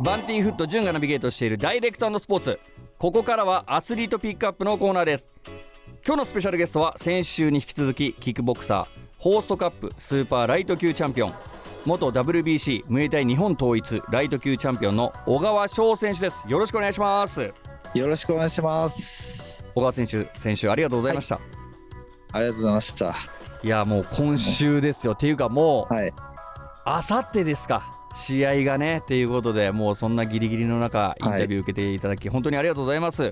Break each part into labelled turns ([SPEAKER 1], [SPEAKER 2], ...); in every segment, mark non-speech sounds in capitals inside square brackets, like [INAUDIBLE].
[SPEAKER 1] バンティーフット潤がナビゲートしているダイレクトスポーツ。ここからはアスリートピックアップのコーナーです。今日のスペシャルゲストは先週に引き続きキックボクサーホーストカップスーパーライト級チャンピオン元 WBC ムエタイ日本統一ライト級チャンピオンの小川翔選手です。よろしくお願いします。
[SPEAKER 2] よろしくお願いします。
[SPEAKER 1] 小川選手先週ありがとうございました、はい、
[SPEAKER 2] ありがとうございました。
[SPEAKER 1] いやもう今週ですよ。っていうかもう、
[SPEAKER 2] はい、
[SPEAKER 1] あさってですか試合がねっていうことでもうそんなギリギリの中インタビュー受けていただき、はい、本当にありがとうございます。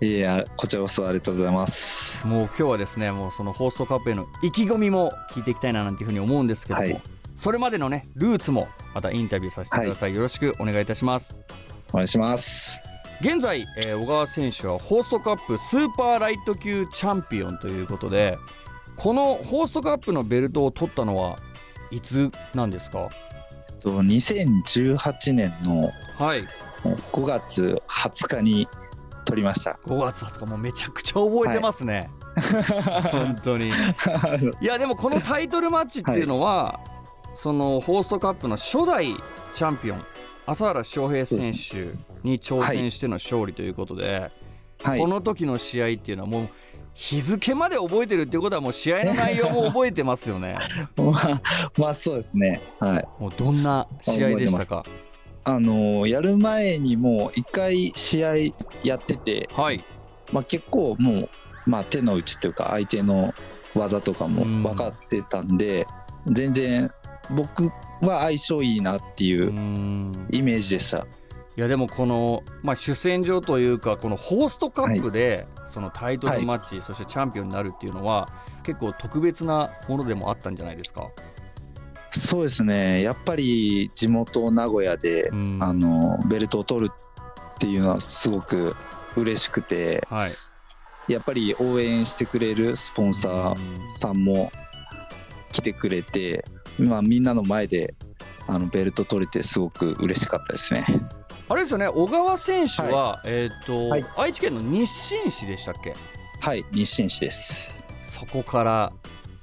[SPEAKER 2] いやこちらこそありがとうございます。
[SPEAKER 1] もう今日はですねもうそのホーストカップへの意気込みも聞いていきたいななんていうふうに思うんですけども、はい、それまでのねルーツもまたインタビューさせてください、はい、よろしくお願いいたします。
[SPEAKER 2] お願いします。
[SPEAKER 1] 現在、えー、小川選手はホーストカップスーパーライト級チャンピオンということでこのホーストカップのベルトを取ったのはいつなんですか？
[SPEAKER 2] と2018年の5月20日に撮りました。
[SPEAKER 1] 5月20日もうめちゃくちゃ覚えてますね、はい、本当に。いやでもこのタイトルマッチっていうのは、はい、そのホーストカップの初代チャンピオン朝原翔平選手に挑戦しての勝利ということで、はい、この時の試合っていうのはもう日付まで覚えてるっていうことはもう試合の内容も覚えてますよね。[LAUGHS]
[SPEAKER 2] まあまあそうですね。はい。
[SPEAKER 1] もうどんな試合でしたか？
[SPEAKER 2] あのやる前にもう一回試合やってて、
[SPEAKER 1] はい。
[SPEAKER 2] まあ、結構もう、まあ、手の内というか相手の技とかも分かってたんで、うん、全然僕は相性いいなっていうイメージでした。
[SPEAKER 1] いやでもこの、まあ、主戦場というかこのホーストカップで、そのタイトルマッチ、はい、そしてチャンピオンになるっていうのは結構特別なものでもあったんじゃないですか？
[SPEAKER 2] そうですね。やっぱり地元名古屋で、うん、あのベルトを取るっていうのはすごく嬉しくて、
[SPEAKER 1] はい、
[SPEAKER 2] やっぱり応援してくれるスポンサーさんも来てくれて、まあ、みんなの前であのベルト取れてすごく嬉しかったですね。
[SPEAKER 1] あれですよね小川選手は、はい、えっ、ー、と、はい、愛知県の日清市でしたっけ？
[SPEAKER 2] はい日清市です。
[SPEAKER 1] そこから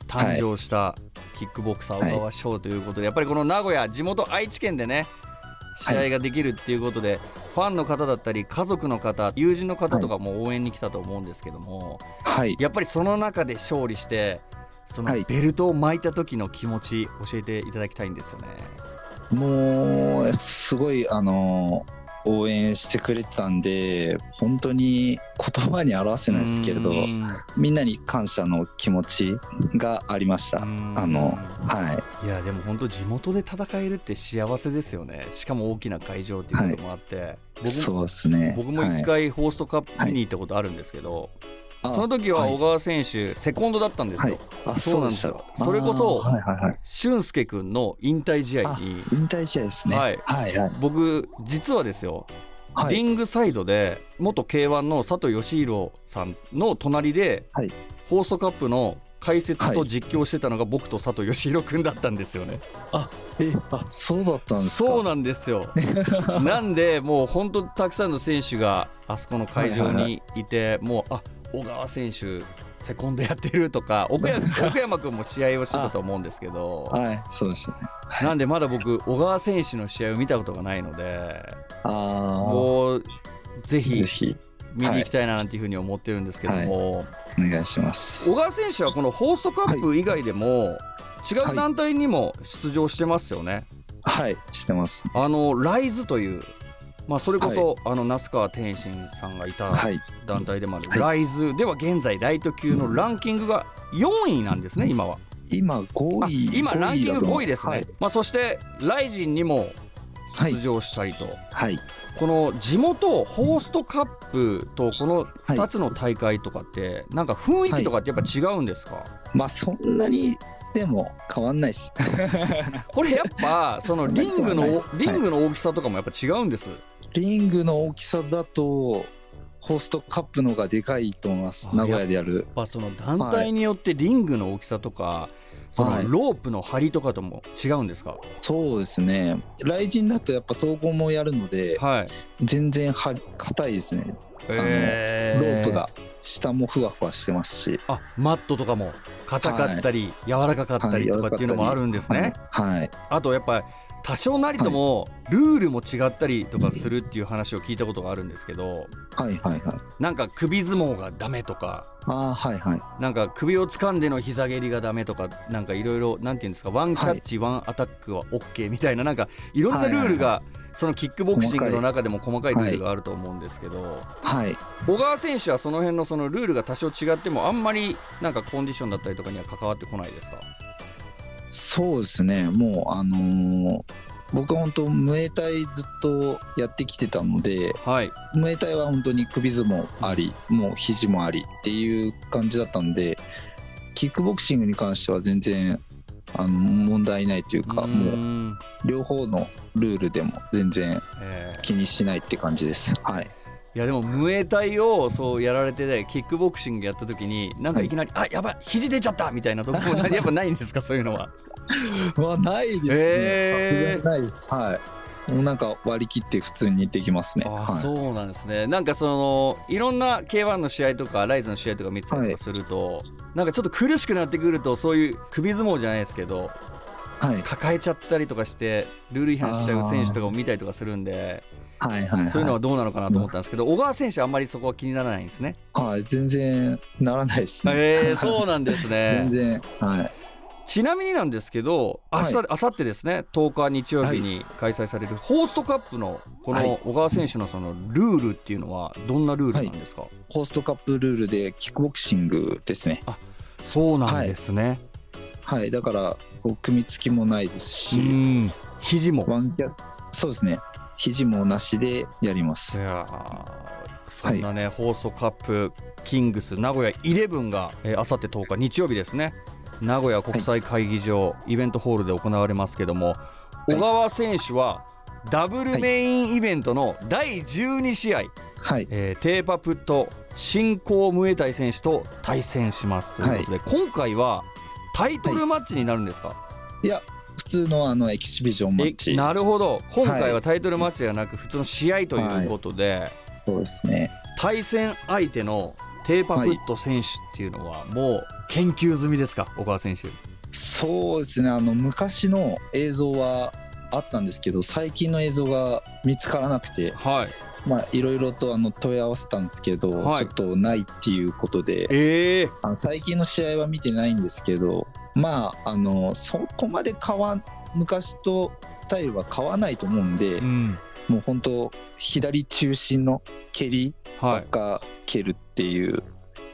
[SPEAKER 1] 誕生したキックボクサー小川翔ということで、やっぱりこの名古屋地元愛知県でね試合ができるっていうことで、ファンの方だったり家族の方友人の方とかも応援に来たと思うんですけども、
[SPEAKER 2] はい、
[SPEAKER 1] やっぱりその中で勝利してそのベルトを巻いた時の気持ち教えていただきたいんですよね。
[SPEAKER 2] もうすごいあの応援してくれてたんで本当に言葉に表せないですけれどみんなに感謝の気持ちがありました。あのはい。
[SPEAKER 1] いやでも本当地元で戦えるって幸せですよね。しかも大きな会場っていうこともあって、はい、
[SPEAKER 2] 僕そうですね。
[SPEAKER 1] 僕も一回ホーストカップ見に行ったことあるんですけど、はいその時は小川選手、はい、セコンドだったんですよ。
[SPEAKER 2] はい、そうなんですよ。
[SPEAKER 1] それこそ、はいはいはい、俊介君の引退試合に。
[SPEAKER 2] 引退試合ですね。
[SPEAKER 1] はい。はいはい、僕、実はですよ、はい、リングサイドで、元 K1 の佐藤義弘さんの隣で、はい、ホーストカップの解説と実況してたのが僕と佐藤義弘君だったんですよね。
[SPEAKER 2] あえあそうだったんです
[SPEAKER 1] そうなんですよ。[LAUGHS] なんでもう本当たくさんの選手があそこの会場にいて、はいはいはい、もうあ小川選手セコンドやってるとか [LAUGHS] 奥山奥山君も試合をしてたと思うんですけど
[SPEAKER 2] はいそうですね、
[SPEAKER 1] なんでまだ僕小川選手の試合を見たことがないので
[SPEAKER 2] あ
[SPEAKER 1] もうぜひ見に行きたいななんていうふうに思ってるんですけども、はい。
[SPEAKER 2] お願いします。
[SPEAKER 1] 小川選手はこのホーストカップ以外でも、違う団体にも出場してますよね。
[SPEAKER 2] はい、してます。
[SPEAKER 1] あのライズというまあ、それこそ、はい、あの那須川天心さんがいた団体でもある、はい、ライズでは現在ライト級のランキングが4位なんですね、今は。
[SPEAKER 2] 今5位
[SPEAKER 1] 今ランキング5位ですね、はい、まあ、そしてライジンにも出場したりと、
[SPEAKER 2] はい、
[SPEAKER 1] この地元ホーストカップとこの2つの大会とかって、なんか雰囲気とかってやっぱ違うんですか、
[SPEAKER 2] まあそんなにでも変わんないです。[LAUGHS]
[SPEAKER 1] これやっぱそのリングのリングの大きさとかもやっぱ違うんです、
[SPEAKER 2] リングの大きさだとホーストカップのがでかいと思います。名古屋でやる。やっ
[SPEAKER 1] ぱその団体によってリングの大きさとか、はい、そのロープの張りとかとも違うんですか、
[SPEAKER 2] そうですね。雷神だとやっぱ総合もやるので、
[SPEAKER 1] はい、
[SPEAKER 2] 全然張り硬いですね、えー、あのロープが下もふわふわしてますし。
[SPEAKER 1] あマットとかも硬かったり、はい、柔らかかったり。とかっていうのもあるんですね、
[SPEAKER 2] はい、はい、
[SPEAKER 1] あとやっぱり多少なりともルールも違ったりとかするっていう話を聞いたことがあるんですけど、
[SPEAKER 2] はいはいはい。
[SPEAKER 1] なんか首相撲がダメとか
[SPEAKER 2] ああはいはい。
[SPEAKER 1] なんか首を掴んでの膝蹴りがダメとかなんかいろいろなんていうんですかワンキャッチ、ワンアタックは OK みたいななんかいろんなルールがそのキックボクシングの中でも細かいルールがあると思うんですけど、
[SPEAKER 2] はい。
[SPEAKER 1] 小川選手はその辺のそのルールが多少違ってもあんまりなんかコンディションだったりとかには関わってこないですか？
[SPEAKER 2] そうですね。もうあのー僕は本当ムエタイずっとやってきてたので
[SPEAKER 1] はい。
[SPEAKER 2] ムエタイは本当に首相撲ありもう肘もありっていう感じだったんでキックボクシングに関しては全然あの問題ないというかもうん両方のルールでも全然
[SPEAKER 1] えー。
[SPEAKER 2] 気にしないって感じです。はい
[SPEAKER 1] いやでもムエタイをそうやられててキックボクシングやった時になんかい。きなり、あやばい肘出ちゃったみたいなとこ [LAUGHS] もやっぱないんですかそういうのは？[LAUGHS]
[SPEAKER 2] はないですね、
[SPEAKER 1] へー。
[SPEAKER 2] ないです。はい。もうなんか割り切って普通にできますね。
[SPEAKER 1] あ、
[SPEAKER 2] はい。
[SPEAKER 1] そうなんですね。なんかそのいろんな K1 の試合とかライズの試合とか見てたりとかすると、なんかちょっと苦しくなってくるとそういう首相撲じゃないですけど
[SPEAKER 2] はい。
[SPEAKER 1] 抱えちゃったりとかしてルール違反しちゃう選手とかも見たりとかするんで
[SPEAKER 2] はいはいはい。
[SPEAKER 1] そういうのはどうなのかなと思ったんですけど小川選手あんまりそこは気にならないんですね。
[SPEAKER 2] はい全然ならないですね。
[SPEAKER 1] えー、そうなんですね。[LAUGHS]
[SPEAKER 2] 全。然はい。
[SPEAKER 1] ちなみになんですけど明日、
[SPEAKER 2] はい。
[SPEAKER 1] 明後日ですね。10日日曜日に開催されるホーストカップのこ
[SPEAKER 2] はい。
[SPEAKER 1] の小川選手のそのルールっていうのはどんなルールなんですか、
[SPEAKER 2] ホーストカップルールでキックボクシングですね。
[SPEAKER 1] そうなんですね。
[SPEAKER 2] はい。だからこう組み付きもないです
[SPEAKER 1] う
[SPEAKER 2] し、
[SPEAKER 1] ん。肘も。
[SPEAKER 2] ワンキャそうですね肘もなしでやりま
[SPEAKER 1] い
[SPEAKER 2] す
[SPEAKER 1] やーそんなね、ホーストカップキングス名古屋イレブンがあさって10日日曜日ですね。名古屋国際会議場、イベントホールで行われますけども
[SPEAKER 2] い。
[SPEAKER 1] 小川選手はダブルメインイベントの第12試合、
[SPEAKER 2] はい。
[SPEAKER 1] えーテーパプット新興ムエタイ選手と対戦します。ということで、今回はタイトルマッチになるんですか、
[SPEAKER 2] いや普通のあのエキシビジョンマッチ。
[SPEAKER 1] えなるほど。今回
[SPEAKER 2] は
[SPEAKER 1] はいタイトルマッチではなく普通の試合ということで、
[SPEAKER 2] そうですね。
[SPEAKER 1] 対戦相手のテーパプット選手っていうのはもう研究済みですか？小川選手。
[SPEAKER 2] そうですね。あの昔の映像はあったんですけど最近の映像が見つからなくて。
[SPEAKER 1] はい。
[SPEAKER 2] まあいろいろとあの問い合わせたんですけど、
[SPEAKER 1] はい。
[SPEAKER 2] ちょっとないっていうことで。
[SPEAKER 1] ええ
[SPEAKER 2] あの最近の試合は見てないんですけどまああのそこまで変わん昔とスタイルは変わらないと思うんで、
[SPEAKER 1] うん。
[SPEAKER 2] もう本当左中心の蹴りば
[SPEAKER 1] はい。
[SPEAKER 2] っか蹴るっていう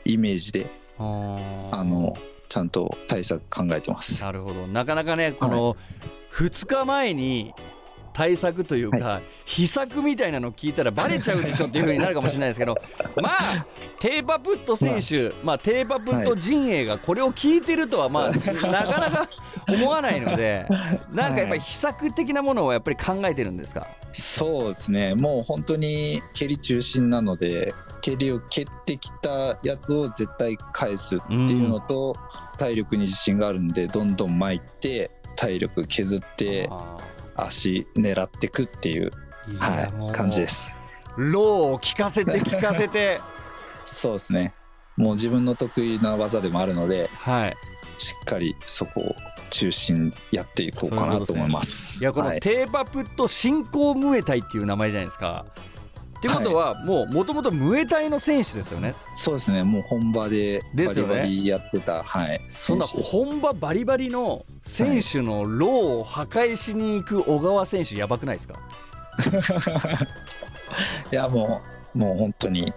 [SPEAKER 2] イメージで、
[SPEAKER 1] あー。
[SPEAKER 2] あのちゃんと対策考えてます。
[SPEAKER 1] なるほど。なかなかねこの2日前に対策というか、秘策みたいなの聞いたらバレちゃうでしょっていう風になるかもしれないですけど [LAUGHS] まあテーパプット選手、まあ、テーパプット陣営がこれを聞いてるとはまあなかなか [LAUGHS] 思わないのでなんかやっぱり秘策的なものをやっぱり考えてるんですか？
[SPEAKER 2] そうですね。もう本当に蹴り中心なので蹴りを蹴ってきたやつを絶対返すっていうのと、体力に自信があるんでどんどん巻いて体力削って
[SPEAKER 1] あ
[SPEAKER 2] 足狙ってくっていう、はい、感じです。
[SPEAKER 1] ローを聞かせて聞かせて。[LAUGHS]
[SPEAKER 2] そうですね。もう自分の得意な技でもあるので
[SPEAKER 1] はい。
[SPEAKER 2] しっかりそこを中心やっていこうかなと思います。
[SPEAKER 1] いやこの
[SPEAKER 2] はい。
[SPEAKER 1] テーパプット新興ムエタイっていう名前じゃないですか。ってことはもうもともとムエタイの選手ですよね。
[SPEAKER 2] そうですね。もう本場でバリ
[SPEAKER 1] ですよね。
[SPEAKER 2] バリやってた、はい。
[SPEAKER 1] そんな本場バリバリの選手のローを破壊しに行く小川選手やばくないですか？[LAUGHS]
[SPEAKER 2] いやもうもう本当に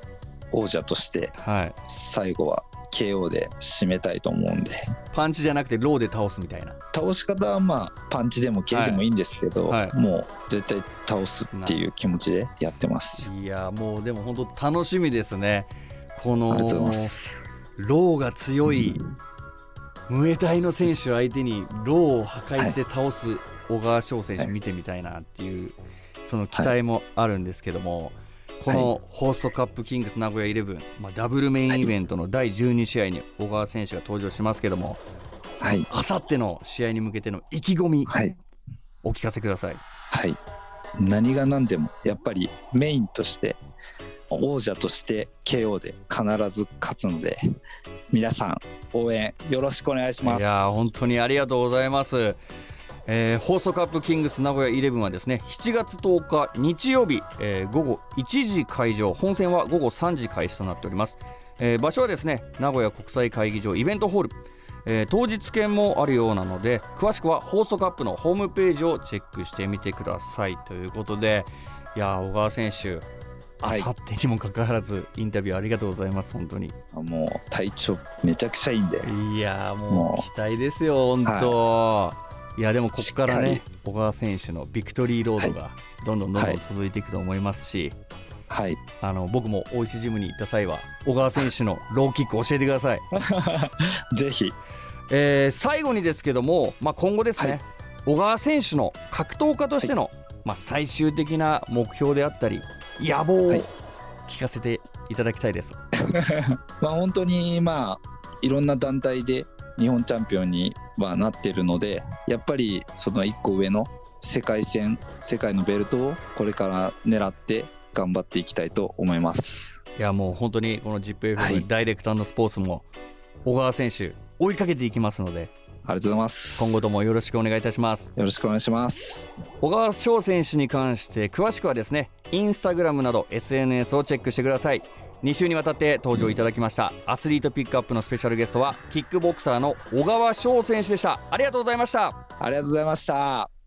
[SPEAKER 2] 王者として
[SPEAKER 1] はい。
[SPEAKER 2] 最後は KO で締めたいと思うんで。
[SPEAKER 1] パンチじゃなくてローで倒すみたいな。
[SPEAKER 2] 倒し方はまあパンチでも蹴りでもい。いんですけど、
[SPEAKER 1] はい。はい
[SPEAKER 2] もう絶対倒すっていう気持ちでやってます。
[SPEAKER 1] いやもうでも本当楽しみですね。このローが強いムエタイの選手を相手にローを破壊して倒す小川翔選手見てみたいなっていうその期待もあるんですけども、このホーストカップキングス名古屋イレブン、まあ、ダブルメインイベントの第12試合に小川選手が登場しますけども
[SPEAKER 2] はい
[SPEAKER 1] あさっての試合に向けての意気込み
[SPEAKER 2] はい
[SPEAKER 1] お聞かせください。
[SPEAKER 2] はい何が何でもやっぱりメインとして王者として KO で必ず勝つので皆さん応援よろしくお願いします
[SPEAKER 1] いやー本当にありがとうございます。えー、ホーストカップキングス名古屋イレブンはですね7月10日日曜日、えー、午後1時会場本戦は午後3時開始となっております、えー、場所はですね名古屋国際会議場イベントホール。えー、当日券もあるようなので詳しくはホーストカップのホームページをチェックしてみてください。ということでいや小川選手あさってにもかかわらずインタビューありがとうございます本当に。
[SPEAKER 2] もう体調めちゃくちゃいいんで。
[SPEAKER 1] いやもう。期待ですよ本当、はい、いやでもここからね小川選手のビクトリーロードがどんどんどんどん続いていくと思いますし、
[SPEAKER 2] はい、
[SPEAKER 1] あの僕も大石ジムに行った際は小川選手のローキック教えてください。[LAUGHS]
[SPEAKER 2] ぜひ、
[SPEAKER 1] えー、最後にですけども、まあ、今後ですね、はい、小川選手の格闘家としての、はい、まあ、最終的な目標であったり野望を聞かせていただきたいです。[LAUGHS]
[SPEAKER 2] まあ本当にまあいろんな団体で日本チャンピオンにはなってるのでやっぱりその1個上の世界戦世界のベルトをこれから狙って頑張っていきたいと思います。
[SPEAKER 1] いやもう本当にこの ZIPFM、はい、ダイレクトスポーツも小川選手追いかけていきますので
[SPEAKER 2] ありがとうございます。
[SPEAKER 1] 今後ともよろしくお願いいたします。
[SPEAKER 2] よろしくお願いします。
[SPEAKER 1] 小川翔選手に関して詳しくはですねインスタグラムなど SNS をチェックしてください2週にわたって登場いただきましたアスリートピックアップのスペシャルゲストはキックボクサーの小川翔選手でした。ありがとうございました。
[SPEAKER 2] ありがとうございました。